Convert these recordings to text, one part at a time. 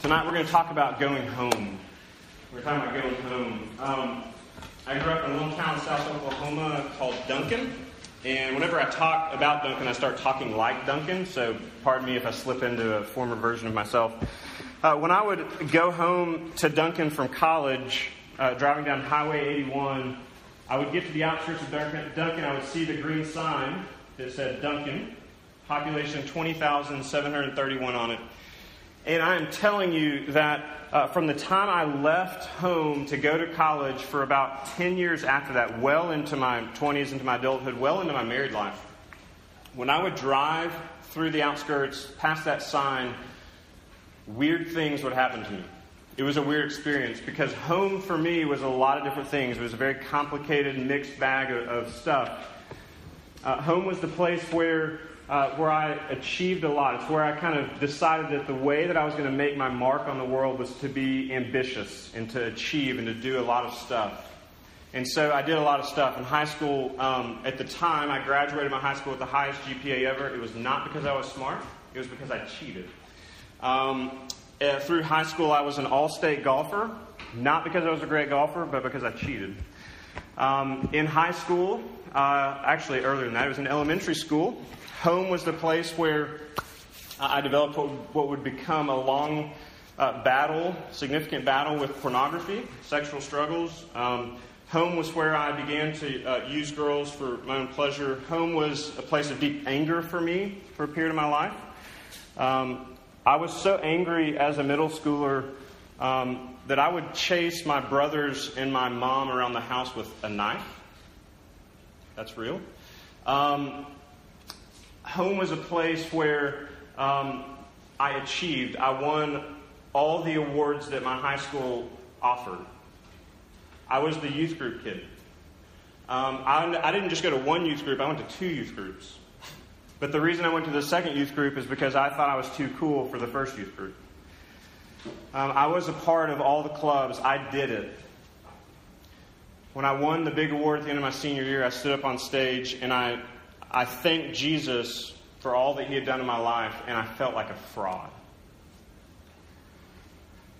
Tonight we're going to talk about going home. We're talking about going home. Um, I grew up in a little town in South Oklahoma called Duncan. And whenever I talk about Duncan, I start talking like Duncan. So pardon me if I slip into a former version of myself. Uh, when I would go home to Duncan from college, uh, driving down Highway 81, I would get to the outskirts of Duncan. I would see the green sign that said Duncan, population 20,731 on it. And I am telling you that uh, from the time I left home to go to college for about 10 years after that, well into my 20s, into my adulthood, well into my married life, when I would drive through the outskirts past that sign, weird things would happen to me. It was a weird experience because home for me was a lot of different things. It was a very complicated, mixed bag of, of stuff. Uh, home was the place where uh, where I achieved a lot. It's where I kind of decided that the way that I was going to make my mark on the world was to be ambitious and to achieve and to do a lot of stuff. And so I did a lot of stuff. In high school, um, at the time, I graduated my high school with the highest GPA ever. It was not because I was smart, it was because I cheated. Um, uh, through high school, I was an all state golfer, not because I was a great golfer, but because I cheated. Um, in high school, uh, actually earlier than that, it was in elementary school. Home was the place where I developed what would become a long uh, battle, significant battle with pornography, sexual struggles. Um, home was where I began to uh, use girls for my own pleasure. Home was a place of deep anger for me for a period of my life. Um, I was so angry as a middle schooler um, that I would chase my brothers and my mom around the house with a knife. That's real. Um, home was a place where um, I achieved. I won all the awards that my high school offered. I was the youth group kid. Um, I, I didn't just go to one youth group, I went to two youth groups. But the reason I went to the second youth group is because I thought I was too cool for the first youth group. Um, I was a part of all the clubs, I did it. When I won the big award at the end of my senior year, I stood up on stage and I I thanked Jesus for all that he had done in my life, and I felt like a fraud.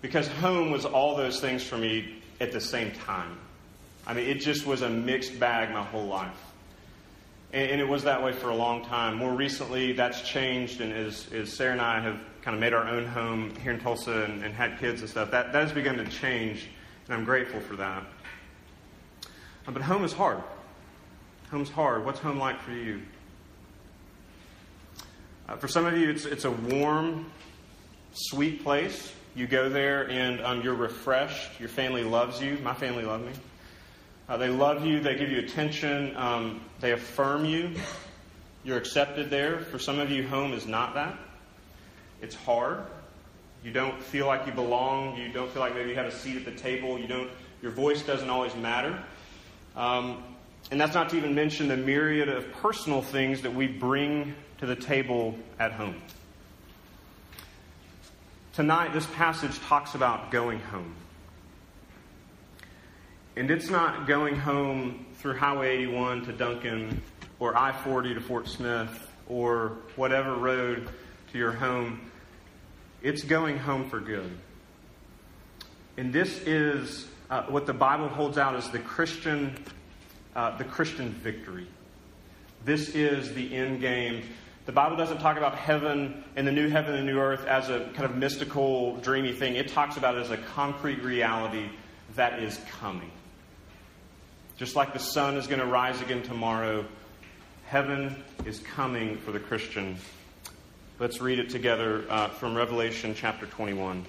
Because home was all those things for me at the same time. I mean, it just was a mixed bag my whole life. And, and it was that way for a long time. More recently, that's changed, and as, as Sarah and I have kind of made our own home here in Tulsa and, and had kids and stuff, that, that has begun to change, and I'm grateful for that. But home is hard. Home's hard. What's home like for you? Uh, for some of you, it's, it's a warm, sweet place. You go there and um, you're refreshed. Your family loves you. My family loves me. Uh, they love you. They give you attention. Um, they affirm you. You're accepted there. For some of you, home is not that. It's hard. You don't feel like you belong. You don't feel like maybe you have a seat at the table. You don't. Your voice doesn't always matter. Um, and that's not to even mention the myriad of personal things that we bring to the table at home. Tonight, this passage talks about going home. And it's not going home through Highway 81 to Duncan or I 40 to Fort Smith or whatever road to your home. It's going home for good. And this is uh, what the Bible holds out as the Christian uh, the Christian victory. This is the end game. The Bible doesn't talk about heaven and the new heaven and the new earth as a kind of mystical, dreamy thing. It talks about it as a concrete reality that is coming. Just like the sun is going to rise again tomorrow, heaven is coming for the Christian. Let's read it together uh, from Revelation chapter 21.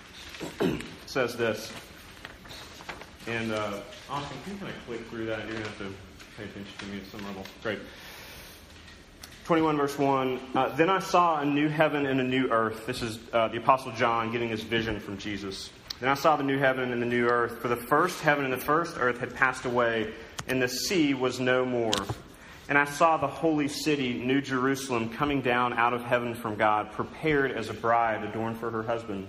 it says this. And uh, Austin, can you kind of click through that? You're going to have to pay attention to me at some level. Great. 21 verse 1 uh, Then I saw a new heaven and a new earth. This is uh, the Apostle John getting his vision from Jesus. Then I saw the new heaven and the new earth, for the first heaven and the first earth had passed away, and the sea was no more. And I saw the holy city, New Jerusalem, coming down out of heaven from God, prepared as a bride adorned for her husband.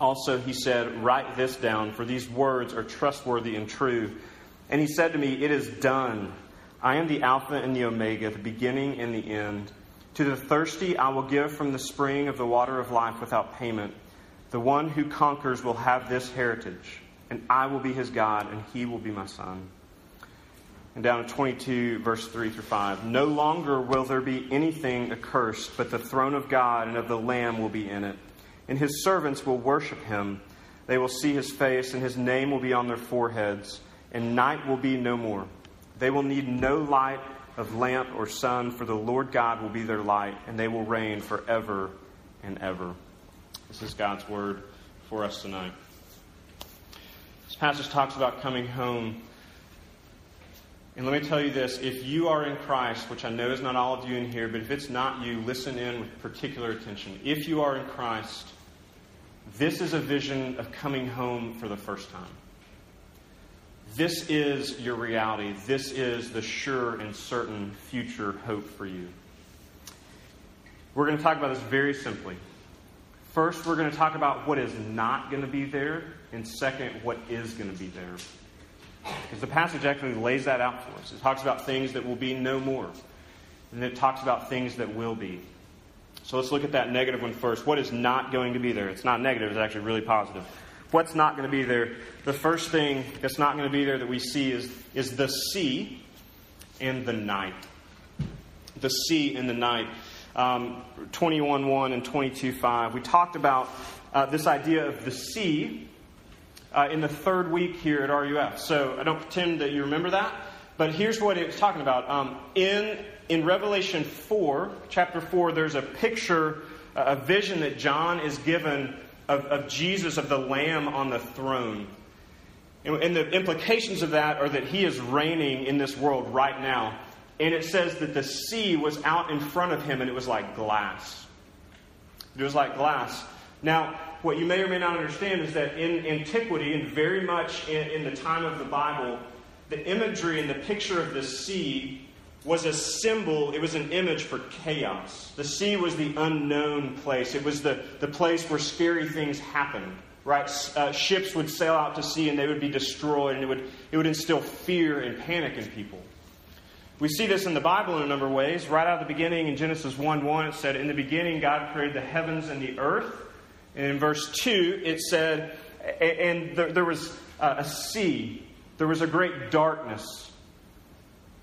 Also, he said, Write this down, for these words are trustworthy and true. And he said to me, It is done. I am the Alpha and the Omega, the beginning and the end. To the thirsty, I will give from the spring of the water of life without payment. The one who conquers will have this heritage, and I will be his God, and he will be my son. And down to 22, verse 3 through 5. No longer will there be anything accursed, but the throne of God and of the Lamb will be in it. And his servants will worship him. They will see his face, and his name will be on their foreheads, and night will be no more. They will need no light of lamp or sun, for the Lord God will be their light, and they will reign forever and ever. This is God's word for us tonight. This passage talks about coming home. And let me tell you this if you are in Christ, which I know is not all of you in here, but if it's not you, listen in with particular attention. If you are in Christ, this is a vision of coming home for the first time. This is your reality. This is the sure and certain future hope for you. We're going to talk about this very simply. First, we're going to talk about what is not going to be there, and second, what is going to be there. Because the passage actually lays that out for us. It talks about things that will be no more, and it talks about things that will be. So let's look at that negative one first. What is not going to be there? It's not negative, it's actually really positive what's not going to be there, the first thing that's not going to be there that we see is, is the sea and the night. The sea and the night. Um, 21.1 and 22.5. We talked about uh, this idea of the sea uh, in the third week here at RUF. So I don't pretend that you remember that, but here's what it's talking about. Um, in, in Revelation 4, chapter 4, there's a picture, a vision that John is given of, of Jesus, of the Lamb on the throne. And, and the implications of that are that he is reigning in this world right now. And it says that the sea was out in front of him and it was like glass. It was like glass. Now, what you may or may not understand is that in antiquity, and very much in, in the time of the Bible, the imagery and the picture of the sea was a symbol, it was an image for chaos. The sea was the unknown place, it was the, the place where scary things happened. Right? Uh, ships would sail out to sea and they would be destroyed, and it would, it would instill fear and panic in people. We see this in the Bible in a number of ways. Right out of the beginning, in Genesis 1 1, it said, In the beginning, God created the heavens and the earth. And in verse 2, it said, And there, there was a sea, there was a great darkness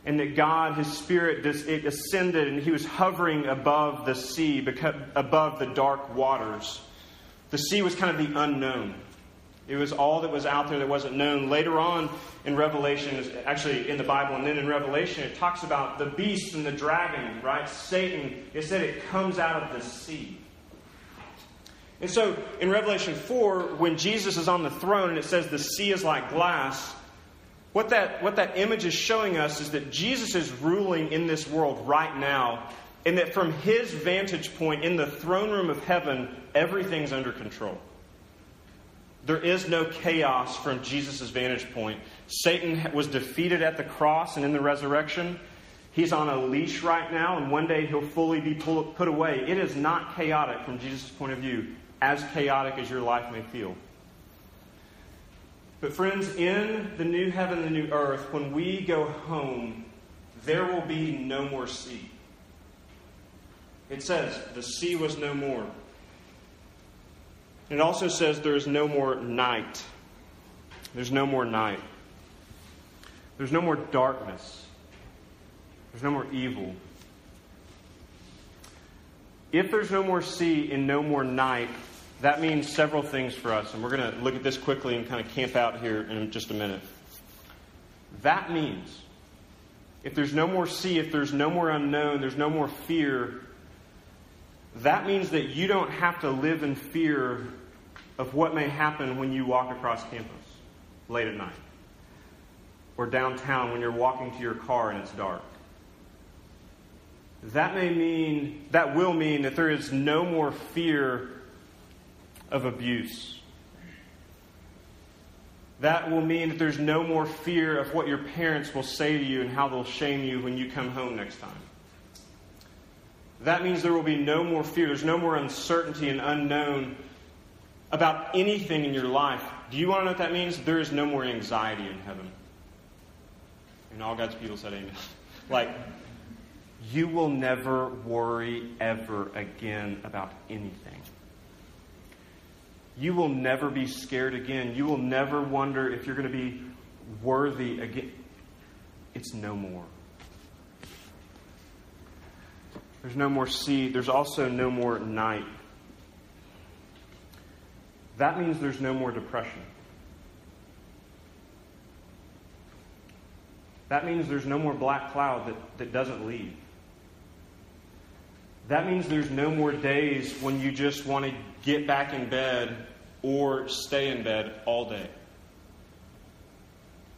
and that God, His Spirit, it ascended and He was hovering above the sea, above the dark waters. The sea was kind of the unknown. It was all that was out there that wasn't known. Later on in Revelation, actually in the Bible, and then in Revelation, it talks about the beast and the dragon, right? Satan. It said it comes out of the sea. And so in Revelation 4, when Jesus is on the throne and it says the sea is like glass, what that, what that image is showing us is that Jesus is ruling in this world right now, and that from his vantage point in the throne room of heaven, everything's under control. There is no chaos from Jesus' vantage point. Satan was defeated at the cross and in the resurrection. He's on a leash right now, and one day he'll fully be put away. It is not chaotic from Jesus' point of view, as chaotic as your life may feel. But, friends, in the new heaven, and the new earth, when we go home, there will be no more sea. It says, the sea was no more. It also says there is no more night. There's no more night. There's no more darkness. There's no more evil. If there's no more sea and no more night, that means several things for us, and we're going to look at this quickly and kind of camp out here in just a minute. That means if there's no more sea, if there's no more unknown, there's no more fear, that means that you don't have to live in fear of what may happen when you walk across campus late at night or downtown when you're walking to your car and it's dark. That may mean, that will mean that there is no more fear of abuse. That will mean that there's no more fear of what your parents will say to you and how they'll shame you when you come home next time. That means there will be no more fear. There's no more uncertainty and unknown about anything in your life. Do you want to know what that means? There is no more anxiety in heaven. And all God's people said amen. like, you will never worry ever again about anything. You will never be scared again. You will never wonder if you're going to be worthy again. It's no more. There's no more sea. There's also no more night. That means there's no more depression. That means there's no more black cloud that, that doesn't leave. That means there's no more days when you just want to get back in bed or stay in bed all day.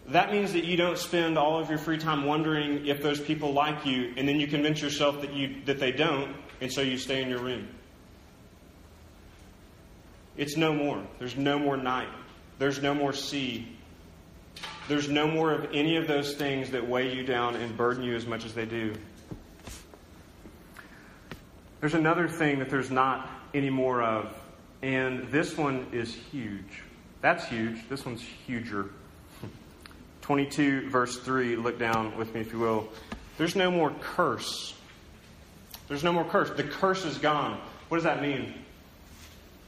That means that you don't spend all of your free time wondering if those people like you, and then you convince yourself that, you, that they don't, and so you stay in your room. It's no more. There's no more night. There's no more sea. There's no more of any of those things that weigh you down and burden you as much as they do. There's another thing that there's not any more of, and this one is huge. That's huge. This one's huger. 22, verse 3, look down with me if you will. There's no more curse. There's no more curse. The curse is gone. What does that mean?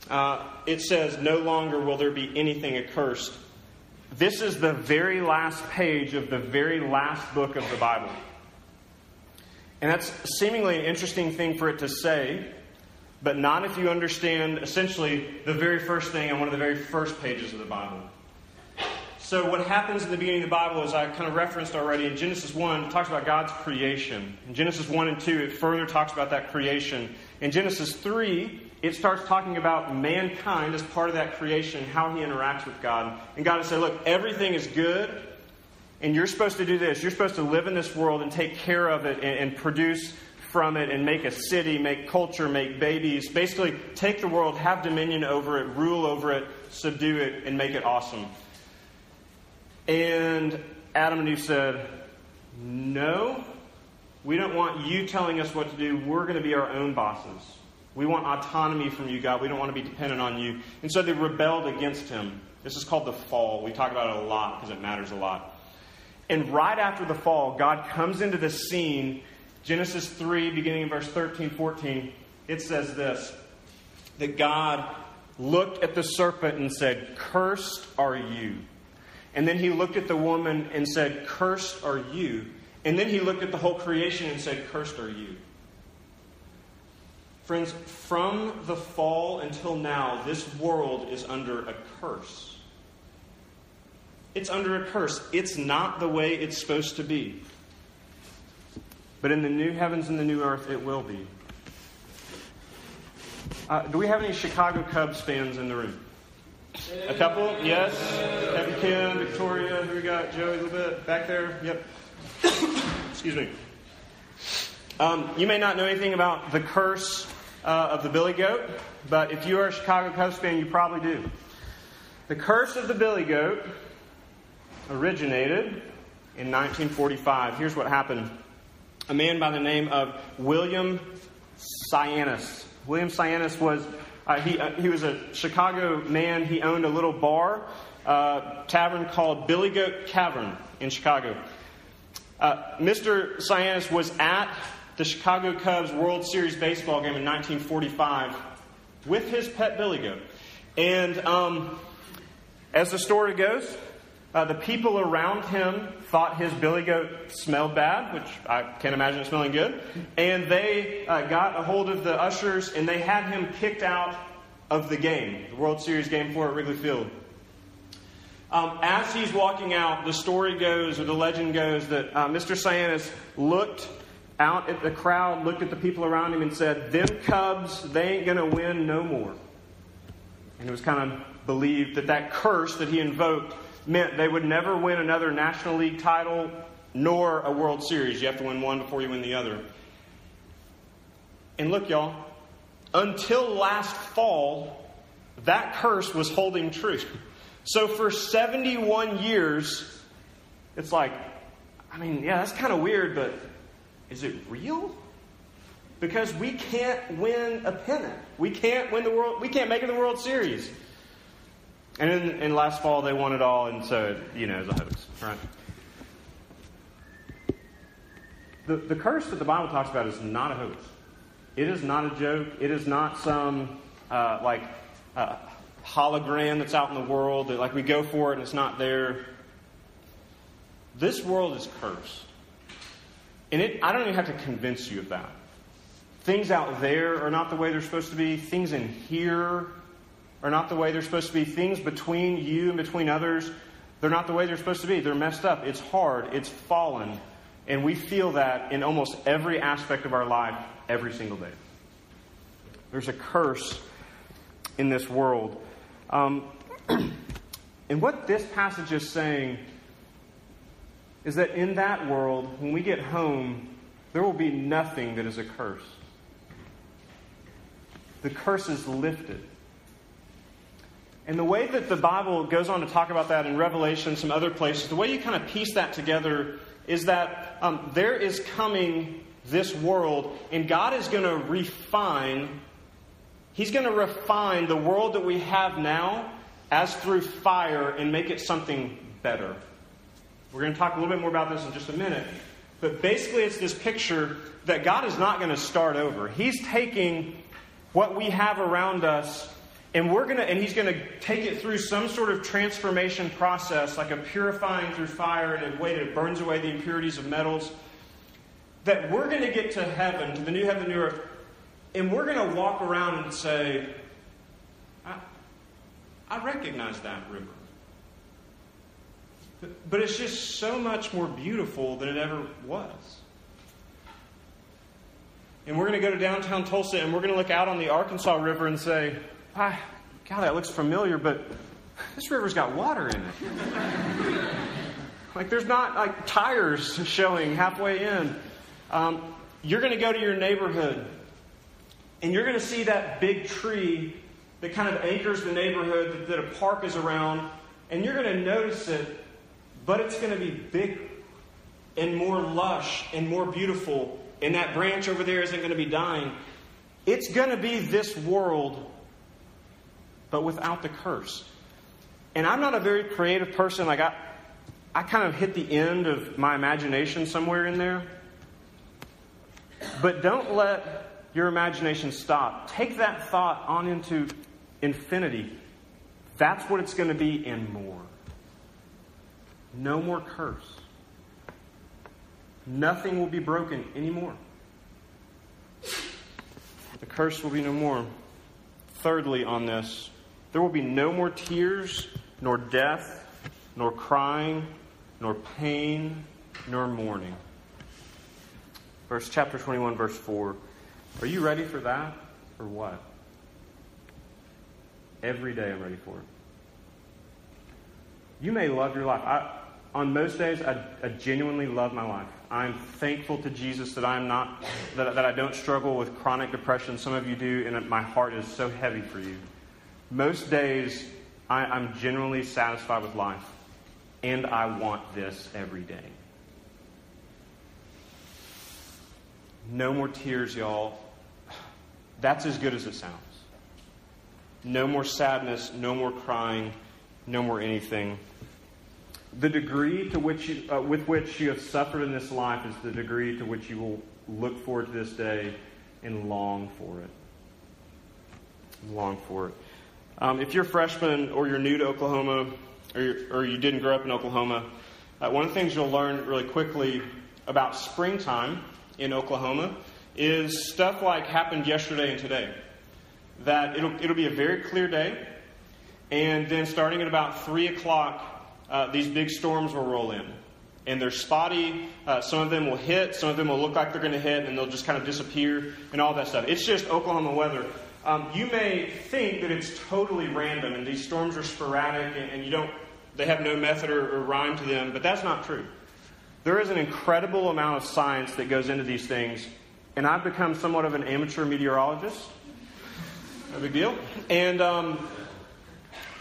Uh, it says, No longer will there be anything accursed. This is the very last page of the very last book of the Bible. And that's seemingly an interesting thing for it to say, but not if you understand essentially the very first thing on one of the very first pages of the Bible. So, what happens in the beginning of the Bible, as I kind of referenced already in Genesis 1, talks about God's creation. In Genesis 1 and 2, it further talks about that creation. In Genesis 3, it starts talking about mankind as part of that creation, how he interacts with God. And God has said, Look, everything is good, and you're supposed to do this. You're supposed to live in this world and take care of it and, and produce from it and make a city, make culture, make babies. Basically, take the world, have dominion over it, rule over it, subdue it, and make it awesome. And Adam and Eve said, No, we don't want you telling us what to do. We're going to be our own bosses. We want autonomy from you, God. We don't want to be dependent on you. And so they rebelled against him. This is called the fall. We talk about it a lot because it matters a lot. And right after the fall, God comes into the scene. Genesis 3, beginning in verse 13, 14, it says this that God looked at the serpent and said, Cursed are you. And then he looked at the woman and said, Cursed are you. And then he looked at the whole creation and said, Cursed are you. Friends, from the fall until now, this world is under a curse. It's under a curse. It's not the way it's supposed to be. But in the new heavens and the new earth, it will be. Uh, do we have any Chicago Cubs fans in the room? A couple? Yes. Happy Ken, Victoria. Who we got? Joey a little bit. Back there? Yep. Excuse me. Um, you may not know anything about the curse uh, of the billy goat, but if you are a Chicago Cubs fan, you probably do. The curse of the billy goat originated in 1945. Here's what happened a man by the name of William Sianis. William Sianis was uh, he, uh, he was a Chicago man. He owned a little bar, uh, tavern called Billy Goat Tavern in Chicago. Uh, Mr. Sianis was at the Chicago Cubs World Series baseball game in 1945 with his pet Billy Goat. And um, as the story goes, uh, the people around him thought his billy goat smelled bad, which I can't imagine it smelling good. And they uh, got a hold of the ushers and they had him kicked out of the game, the World Series game for at Wrigley Field. Um, as he's walking out, the story goes, or the legend goes, that uh, Mr. Sianis looked out at the crowd, looked at the people around him, and said, Them Cubs, they ain't going to win no more. And it was kind of believed that that curse that he invoked meant they would never win another National League title nor a World Series. You have to win one before you win the other. And look, y'all, until last fall, that curse was holding true. So for 71 years, it's like, I mean, yeah, that's kind of weird, but is it real? Because we can't win a pennant. We can't win the world. We can't make it the World Series. And in, in last fall, they won it all, and so you know, it's a hoax, right? The, the curse that the Bible talks about is not a hoax. It is not a joke. It is not some uh, like uh, hologram that's out in the world that like we go for it and it's not there. This world is cursed. And it, I don't even have to convince you of that. Things out there are not the way they're supposed to be. Things in here are not the way they're supposed to be. Things between you and between others, they're not the way they're supposed to be. They're messed up. It's hard. It's fallen. And we feel that in almost every aspect of our life every single day. There's a curse in this world. Um, and what this passage is saying is that in that world, when we get home, there will be nothing that is a curse. The curse is lifted. And the way that the Bible goes on to talk about that in Revelation, some other places, the way you kind of piece that together is that um, there is coming this world, and God is going to refine, He's going to refine the world that we have now as through fire and make it something better. We're going to talk a little bit more about this in just a minute. But basically, it's this picture that God is not going to start over. He's taking what we have around us and we're to and he's to take it through some sort of transformation process like a purifying through fire in a way that it burns away the impurities of metals that we're to get to heaven to the new heaven new earth and we're to walk around and say i, I recognize that river but, but it's just so much more beautiful than it ever was. And we're going to go to downtown tulsa and we're going to look out on the arkansas river and say God, that looks familiar, but this river's got water in it. like, there's not like tires showing halfway in. Um, you're going to go to your neighborhood, and you're going to see that big tree that kind of anchors the neighborhood that, that a park is around, and you're going to notice it, but it's going to be big and more lush and more beautiful, and that branch over there isn't going to be dying. It's going to be this world but without the curse. And I'm not a very creative person. Like, I, I kind of hit the end of my imagination somewhere in there. But don't let your imagination stop. Take that thought on into infinity. That's what it's going to be and more. No more curse. Nothing will be broken anymore. The curse will be no more. Thirdly, on this, there will be no more tears, nor death, nor crying, nor pain, nor mourning. Verse chapter 21, verse 4. Are you ready for that or what? Every day I'm ready for it. You may love your life. I, on most days, I, I, genuinely love my life. I'm thankful to Jesus that I'm not that, that I don't struggle with chronic depression. Some of you do, and my heart is so heavy for you. Most days, I, I'm genuinely satisfied with life, and I want this every day. No more tears, y'all. That's as good as it sounds. No more sadness, no more crying, no more anything. The degree to which you, uh, with which you have suffered in this life is the degree to which you will look forward to this day and long for it. Long for it. Um, if you're a freshman or you're new to Oklahoma or, or you didn't grow up in Oklahoma, uh, one of the things you'll learn really quickly about springtime in Oklahoma is stuff like happened yesterday and today. That it'll, it'll be a very clear day, and then starting at about 3 o'clock, uh, these big storms will roll in. And they're spotty. Uh, some of them will hit, some of them will look like they're going to hit, and they'll just kind of disappear, and all that stuff. It's just Oklahoma weather. Um, you may think that it's totally random and these storms are sporadic and, and you don't, they have no method or, or rhyme to them, but that's not true. There is an incredible amount of science that goes into these things, and I've become somewhat of an amateur meteorologist. No big deal. And um,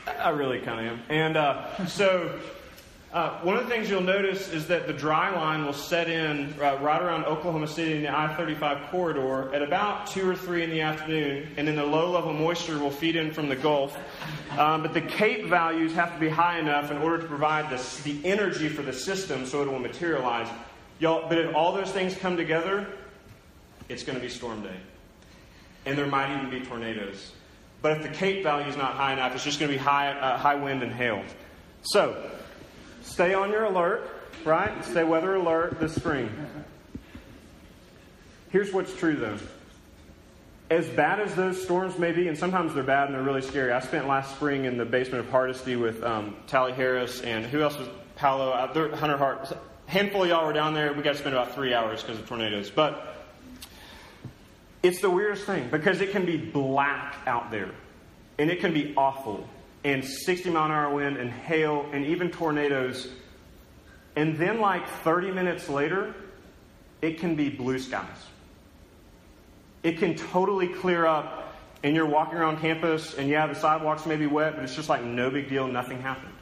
I really kind of am. And uh, so, uh, one of the things you'll notice is that the dry line will set in uh, right around Oklahoma City in the I 35 corridor at about 2 or 3 in the afternoon, and then the low level moisture will feed in from the Gulf. Um, but the CAPE values have to be high enough in order to provide the, the energy for the system so it will materialize. Y'all, but if all those things come together, it's going to be storm day. And there might even be tornadoes. But if the CAPE value is not high enough, it's just going to be high, uh, high wind and hail. So, stay on your alert, right? Stay weather alert this spring. Here's what's true, though. As bad as those storms may be, and sometimes they're bad and they're really scary. I spent last spring in the basement of Hardesty with um, Tally Harris and who else was Paolo? Uh, Hunter Hart. Handful of y'all were down there. We got to spend about three hours because of tornadoes. But it's the weirdest thing because it can be black out there and it can be awful and 60 mile an hour wind and hail and even tornadoes. And then, like 30 minutes later, it can be blue skies. It can totally clear up and you're walking around campus and yeah, the sidewalks may be wet, but it's just like no big deal, nothing happened.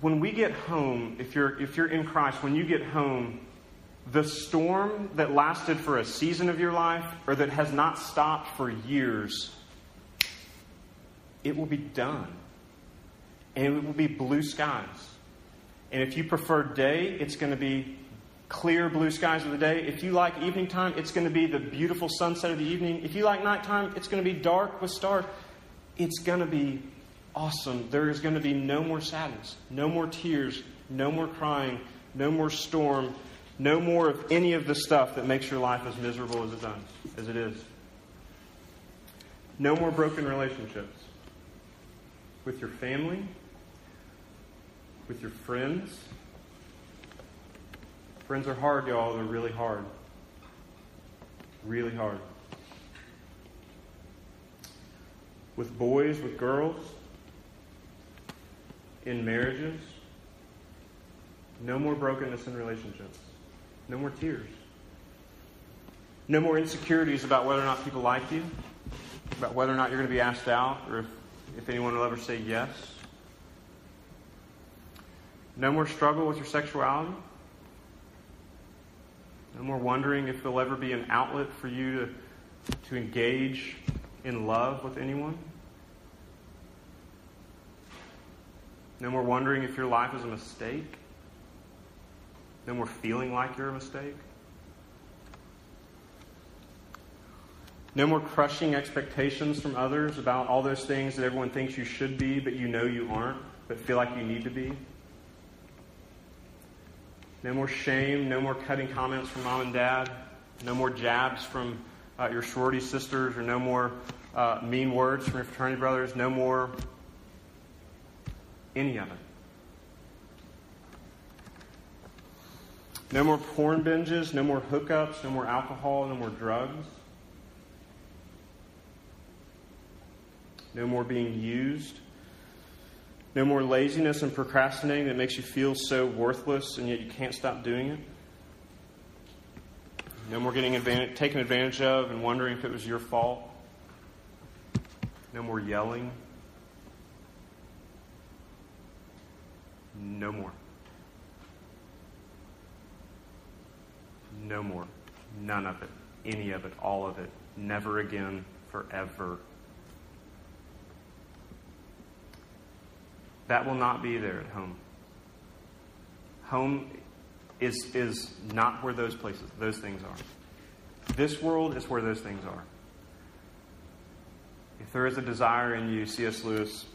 When we get home, if you're, if you're in Christ, when you get home, the storm that lasted for a season of your life or that has not stopped for years, it will be done. And it will be blue skies. And if you prefer day, it's going to be clear blue skies of the day. If you like evening time, it's going to be the beautiful sunset of the evening. If you like nighttime, it's going to be dark with stars. It's going to be awesome. There is going to be no more sadness, no more tears, no more crying, no more storm, no more of any of the stuff that makes your life as miserable as it does, as it is. No more broken relationships with your family, with your friends. Friends are hard, y'all. They're really hard. Really hard. With boys, with girls, in marriages. No more brokenness in relationships. No more tears. No more insecurities about whether or not people like you, about whether or not you're going to be asked out, or if, if anyone will ever say yes. No more struggle with your sexuality. No more wondering if there'll ever be an outlet for you to, to engage in love with anyone. No more wondering if your life is a mistake. No more feeling like you're a mistake. No more crushing expectations from others about all those things that everyone thinks you should be, but you know you aren't, but feel like you need to be. No more shame. No more cutting comments from mom and dad. No more jabs from uh, your sorority sisters, or no more uh, mean words from your fraternity brothers. No more any of it. No more porn binges, no more hookups, no more alcohol, no more drugs. No more being used. No more laziness and procrastinating that makes you feel so worthless and yet you can't stop doing it. No more getting advantage, taken advantage of and wondering if it was your fault. No more yelling. No more. No more. None of it. Any of it. All of it. Never again. Forever. That will not be there at home. Home is, is not where those places, those things are. This world is where those things are. If there is a desire in you, C.S. Lewis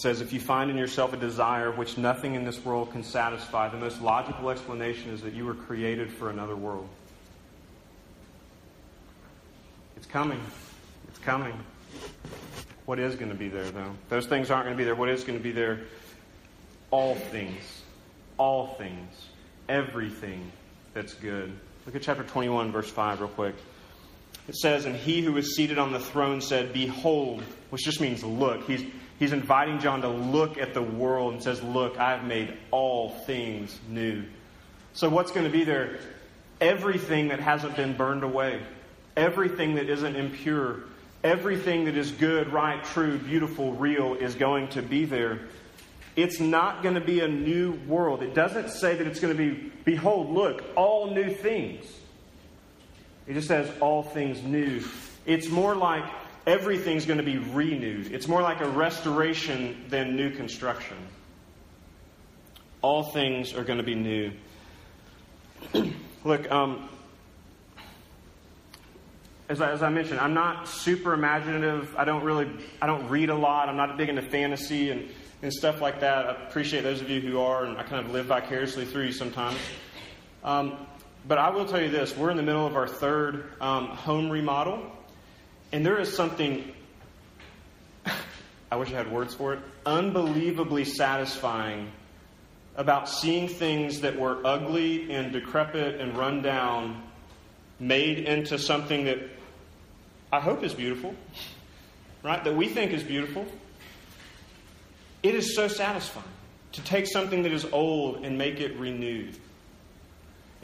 says, if you find in yourself a desire which nothing in this world can satisfy, the most logical explanation is that you were created for another world. It's coming. It's coming. What is going to be there, though? Those things aren't going to be there. What is going to be there? All things. All things. Everything that's good. Look at chapter 21, verse 5, real quick. It says, And he who was seated on the throne said, Behold, which just means look. He's, he's inviting John to look at the world and says, Look, I've made all things new. So, what's going to be there? Everything that hasn't been burned away, everything that isn't impure, everything that is good, right, true, beautiful, real is going to be there. It's not going to be a new world. It doesn't say that it's going to be, behold, look, all new things. It just says all things new. It's more like everything's going to be renewed. It's more like a restoration than new construction. All things are going to be new. Look, um, as I, as I mentioned, I'm not super imaginative. I don't really, I don't read a lot. I'm not big into fantasy and, and stuff like that. I appreciate those of you who are, and I kind of live vicariously through you sometimes. Um, but I will tell you this: we're in the middle of our third um, home remodel, and there is something. I wish I had words for it. Unbelievably satisfying about seeing things that were ugly and decrepit and run down made into something that I hope is beautiful, right? That we think is beautiful. It is so satisfying to take something that is old and make it renewed.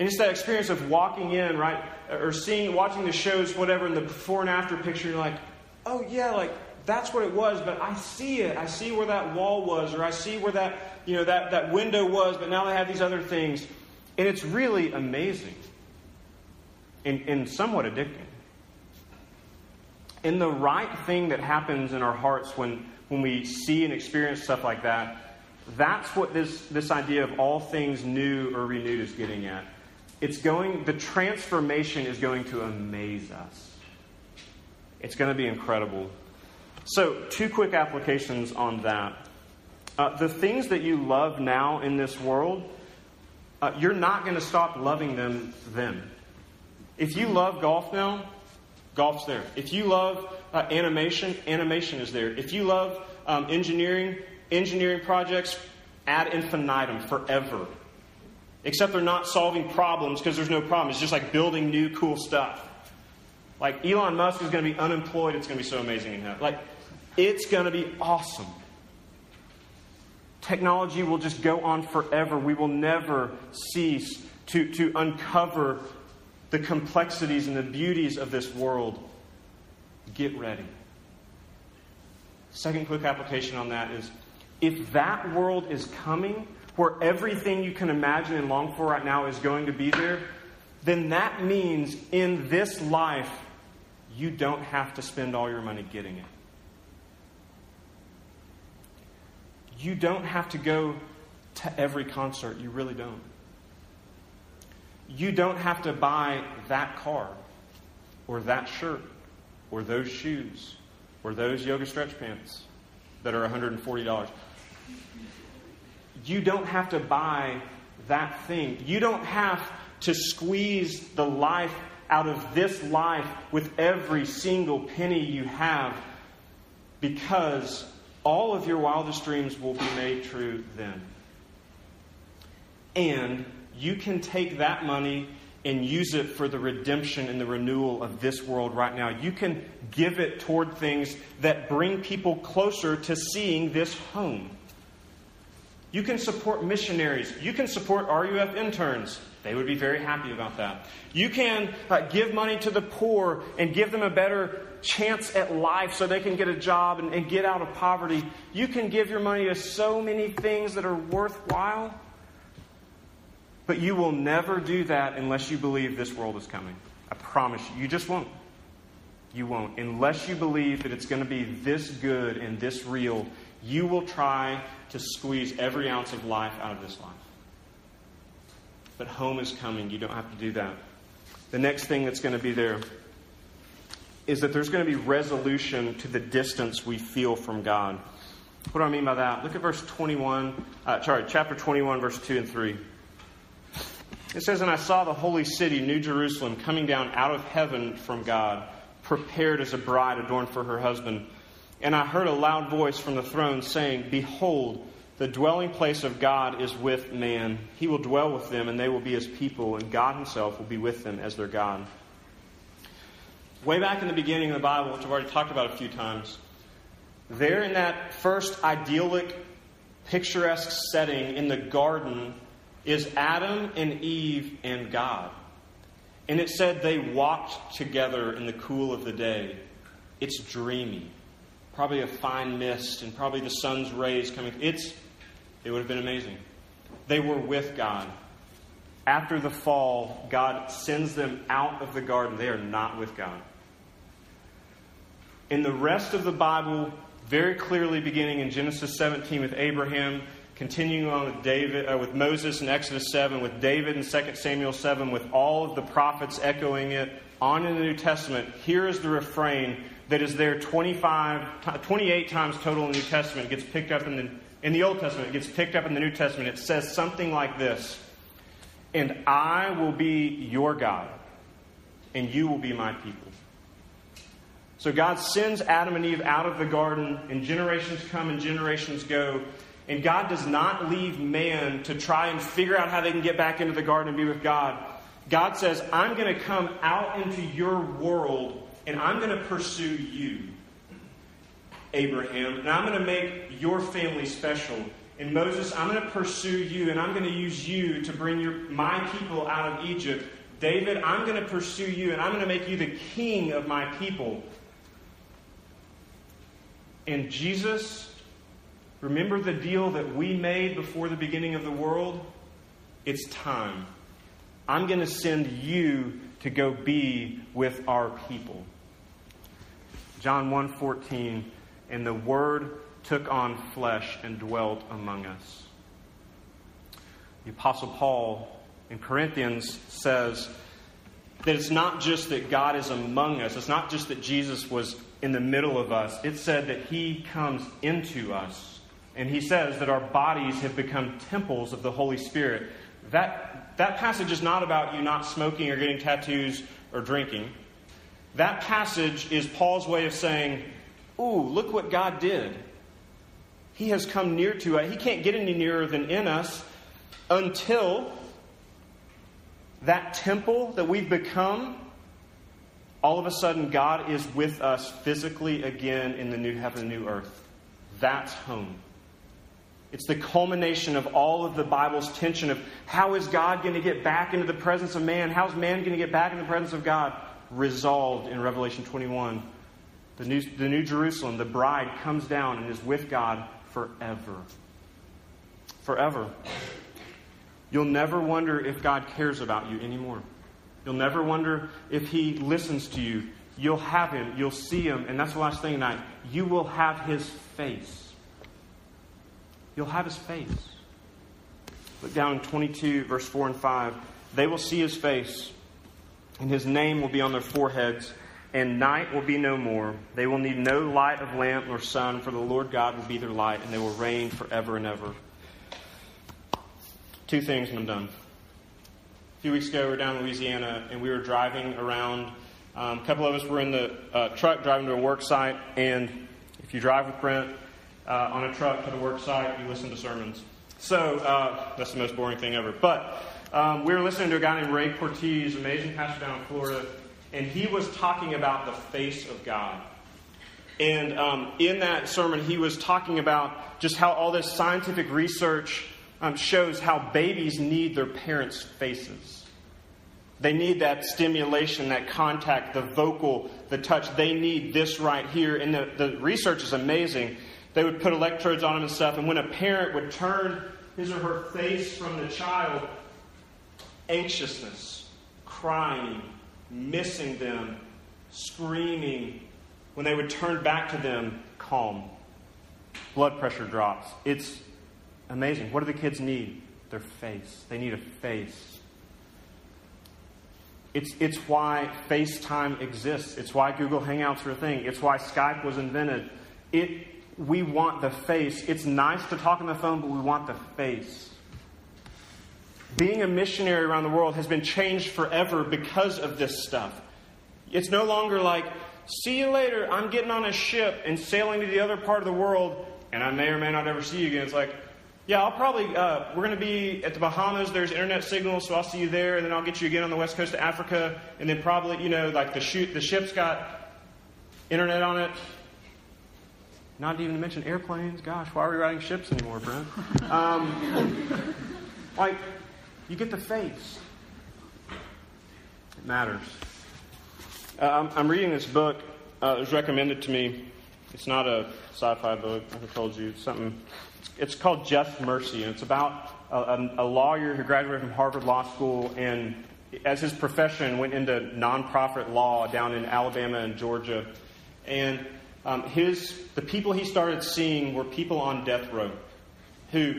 And it's that experience of walking in, right, or seeing, watching the shows, whatever, in the before and after picture, you're like, oh yeah, like that's what it was, but I see it. I see where that wall was, or I see where that, you know, that, that window was, but now they have these other things. And it's really amazing and, and somewhat addicting. And the right thing that happens in our hearts when, when we see and experience stuff like that, that's what this, this idea of all things new or renewed is getting at. It's going, the transformation is going to amaze us. It's going to be incredible. So, two quick applications on that. Uh, the things that you love now in this world, uh, you're not going to stop loving them then. If you love golf now, golf's there. If you love uh, animation, animation is there. If you love um, engineering, engineering projects ad infinitum, forever. Except they're not solving problems because there's no problem. It's just like building new cool stuff. Like Elon Musk is going to be unemployed. It's going to be so amazing in heaven. Like it's going to be awesome. Technology will just go on forever. We will never cease to, to uncover the complexities and the beauties of this world. Get ready. Second quick application on that is if that world is coming, where everything you can imagine and long for right now is going to be there, then that means in this life, you don't have to spend all your money getting it. You don't have to go to every concert. You really don't. You don't have to buy that car or that shirt or those shoes or those yoga stretch pants that are $140. You don't have to buy that thing. You don't have to squeeze the life out of this life with every single penny you have because all of your wildest dreams will be made true then. And you can take that money and use it for the redemption and the renewal of this world right now. You can give it toward things that bring people closer to seeing this home. You can support missionaries. You can support RUF interns. They would be very happy about that. You can uh, give money to the poor and give them a better chance at life so they can get a job and, and get out of poverty. You can give your money to so many things that are worthwhile. But you will never do that unless you believe this world is coming. I promise you. You just won't. You won't. Unless you believe that it's going to be this good and this real, you will try to squeeze every ounce of life out of this life. But home is coming. You don't have to do that. The next thing that's going to be there is that there's going to be resolution to the distance we feel from God. What do I mean by that? Look at verse 21, uh, sorry, chapter 21, verse 2 and 3. It says, And I saw the holy city, New Jerusalem, coming down out of heaven from God, prepared as a bride adorned for her husband. And I heard a loud voice from the throne saying, Behold, the dwelling place of God is with man. He will dwell with them, and they will be his people, and God himself will be with them as their God. Way back in the beginning of the Bible, which I've already talked about a few times, there in that first idyllic, picturesque setting in the garden is Adam and Eve and God. And it said they walked together in the cool of the day. It's dreamy. Probably a fine mist and probably the sun's rays coming. It's, it would have been amazing. They were with God. After the fall, God sends them out of the garden. They are not with God. In the rest of the Bible, very clearly beginning in Genesis 17 with Abraham, continuing on with David, uh, with Moses in Exodus 7, with David in 2 Samuel 7, with all of the prophets echoing it, on in the New Testament, here is the refrain that is there 25, 28 times total in the New Testament. It gets picked up in the, in the Old Testament. It gets picked up in the New Testament. It says something like this And I will be your God, and you will be my people. So God sends Adam and Eve out of the garden, and generations come and generations go. And God does not leave man to try and figure out how they can get back into the garden and be with God. God says, I'm going to come out into your world and I'm going to pursue you, Abraham, and I'm going to make your family special. And Moses, I'm going to pursue you and I'm going to use you to bring your, my people out of Egypt. David, I'm going to pursue you and I'm going to make you the king of my people. And Jesus, remember the deal that we made before the beginning of the world? It's time. I'm going to send you to go be with our people. John 1:14 and the word took on flesh and dwelt among us. The apostle Paul in Corinthians says that it's not just that God is among us, it's not just that Jesus was in the middle of us. It said that he comes into us. And he says that our bodies have become temples of the Holy Spirit. That that passage is not about you not smoking or getting tattoos or drinking. That passage is Paul's way of saying, Ooh, look what God did. He has come near to us. He can't get any nearer than in us until that temple that we've become, all of a sudden, God is with us physically again in the new heaven new earth. That's home. It's the culmination of all of the Bible's tension of how is God going to get back into the presence of man? How's man going to get back in the presence of God? Resolved in Revelation 21. The new, the new Jerusalem, the bride, comes down and is with God forever. Forever. You'll never wonder if God cares about you anymore. You'll never wonder if He listens to you. You'll have Him, you'll see Him, and that's the last thing tonight. You will have His face. You'll have his face. Look down in 22, verse 4 and 5. They will see his face, and his name will be on their foreheads, and night will be no more. They will need no light of lamp nor sun, for the Lord God will be their light, and they will reign forever and ever. Two things, and I'm done. A few weeks ago, we were down in Louisiana, and we were driving around. Um, a couple of us were in the uh, truck driving to a work site, and if you drive with Brent, uh, on a truck to the work site, you listen to sermons. So uh, that's the most boring thing ever. But um, we were listening to a guy named Ray Cortese, amazing pastor down in Florida, and he was talking about the face of God. And um, in that sermon, he was talking about just how all this scientific research um, shows how babies need their parents' faces. They need that stimulation, that contact, the vocal, the touch. They need this right here. And the, the research is amazing. They would put electrodes on him and stuff, and when a parent would turn his or her face from the child, anxiousness, crying, missing them, screaming. When they would turn back to them, calm. Blood pressure drops. It's amazing. What do the kids need? Their face. They need a face. It's, it's why FaceTime exists. It's why Google Hangouts are a thing. It's why Skype was invented. It we want the face. It's nice to talk on the phone, but we want the face. Being a missionary around the world has been changed forever because of this stuff. It's no longer like, see you later, I'm getting on a ship and sailing to the other part of the world, and I may or may not ever see you again. It's like, yeah, I'll probably, uh, we're going to be at the Bahamas. There's internet signal, so I'll see you there, and then I'll get you again on the west coast of Africa, and then probably, you know, like the, shoot, the ship's got internet on it, not even to mention airplanes. Gosh, why are we riding ships anymore, Brent? Um, like, you get the face. It matters. Uh, I'm, reading this book uh, was recommended to me. It's not a sci-fi book. I told you it's something. It's called Just Mercy, and it's about a, a lawyer who graduated from Harvard Law School and, as his profession, went into nonprofit law down in Alabama and Georgia. And um, his the people he started seeing were people on death row who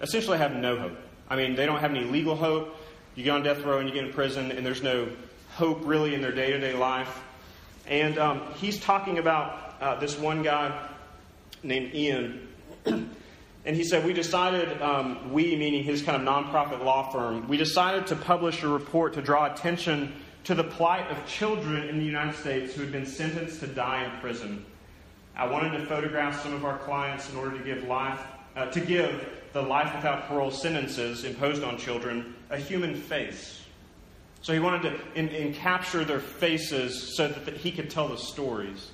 essentially have no hope. I mean, they don't have any legal hope. You get on death row and you get in prison, and there's no hope really in their day to day life. And um, he's talking about uh, this one guy named Ian. and he said, We decided, um, we, meaning his kind of nonprofit law firm, we decided to publish a report to draw attention to the plight of children in the United States who had been sentenced to die in prison. I wanted to photograph some of our clients in order to give life, uh, to give the life without parole sentences imposed on children a human face. So he wanted to in, in capture their faces so that, that he could tell the stories.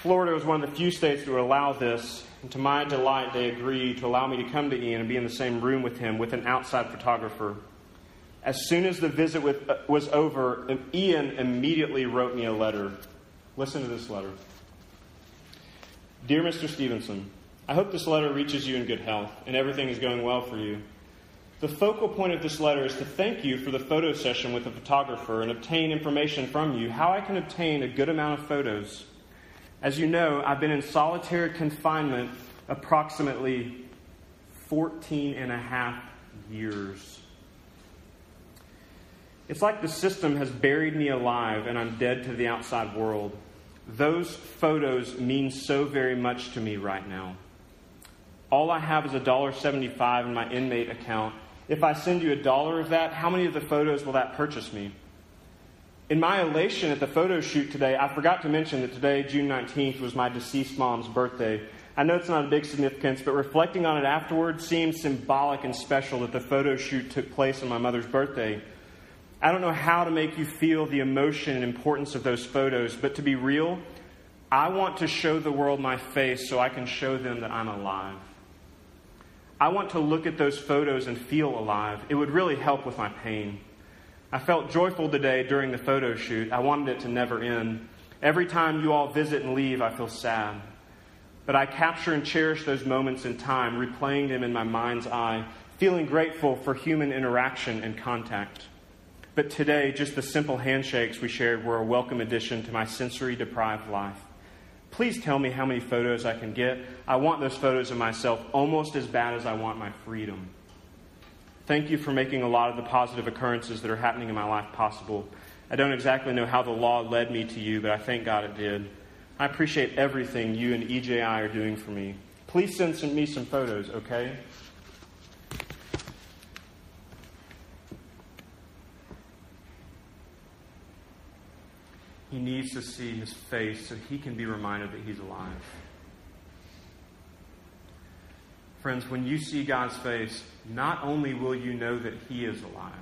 Florida was one of the few states would allow this, and to my delight, they agreed to allow me to come to Ian and be in the same room with him with an outside photographer. As soon as the visit with, uh, was over, Ian immediately wrote me a letter. Listen to this letter Dear Mr. Stevenson, I hope this letter reaches you in good health and everything is going well for you. The focal point of this letter is to thank you for the photo session with the photographer and obtain information from you how I can obtain a good amount of photos. As you know, I've been in solitary confinement approximately 14 and a half years. It's like the system has buried me alive and I'm dead to the outside world. Those photos mean so very much to me right now. All I have is $1.75 in my inmate account. If I send you a dollar of that, how many of the photos will that purchase me? In my elation at the photo shoot today, I forgot to mention that today, June 19th, was my deceased mom's birthday. I know it's not a big significance, but reflecting on it afterward seems symbolic and special that the photo shoot took place on my mother's birthday. I don't know how to make you feel the emotion and importance of those photos, but to be real, I want to show the world my face so I can show them that I'm alive. I want to look at those photos and feel alive. It would really help with my pain. I felt joyful today during the photo shoot. I wanted it to never end. Every time you all visit and leave, I feel sad. But I capture and cherish those moments in time, replaying them in my mind's eye, feeling grateful for human interaction and contact. But today, just the simple handshakes we shared were a welcome addition to my sensory deprived life. Please tell me how many photos I can get. I want those photos of myself almost as bad as I want my freedom. Thank you for making a lot of the positive occurrences that are happening in my life possible. I don't exactly know how the law led me to you, but I thank God it did. I appreciate everything you and EJI are doing for me. Please send me some photos, okay? He needs to see his face so he can be reminded that he's alive. Friends, when you see God's face, not only will you know that he is alive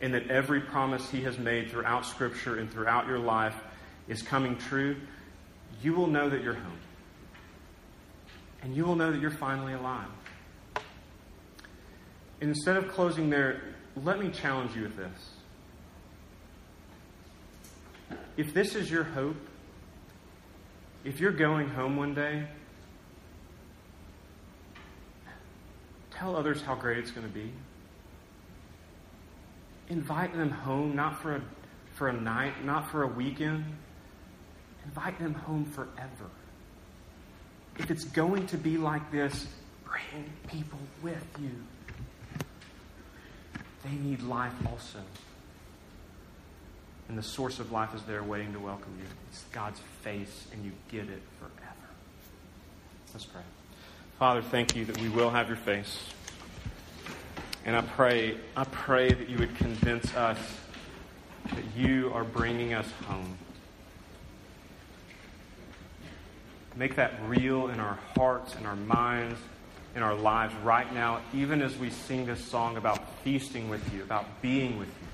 and that every promise he has made throughout Scripture and throughout your life is coming true, you will know that you're home. And you will know that you're finally alive. Instead of closing there, let me challenge you with this. If this is your hope, if you're going home one day, tell others how great it's going to be. Invite them home, not for a, for a night, not for a weekend. Invite them home forever. If it's going to be like this, bring people with you. They need life also. And the source of life is there waiting to welcome you. It's God's face, and you get it forever. Let's pray. Father, thank you that we will have your face. And I pray, I pray that you would convince us that you are bringing us home. Make that real in our hearts in our minds, in our lives right now, even as we sing this song about feasting with you, about being with you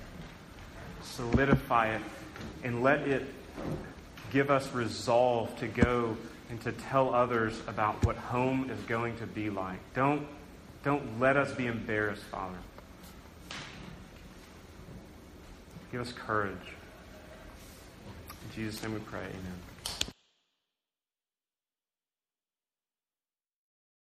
solidify it, and let it give us resolve to go and to tell others about what home is going to be like. Don't, don't let us be embarrassed, Father. Give us courage. In Jesus' name we pray. Amen.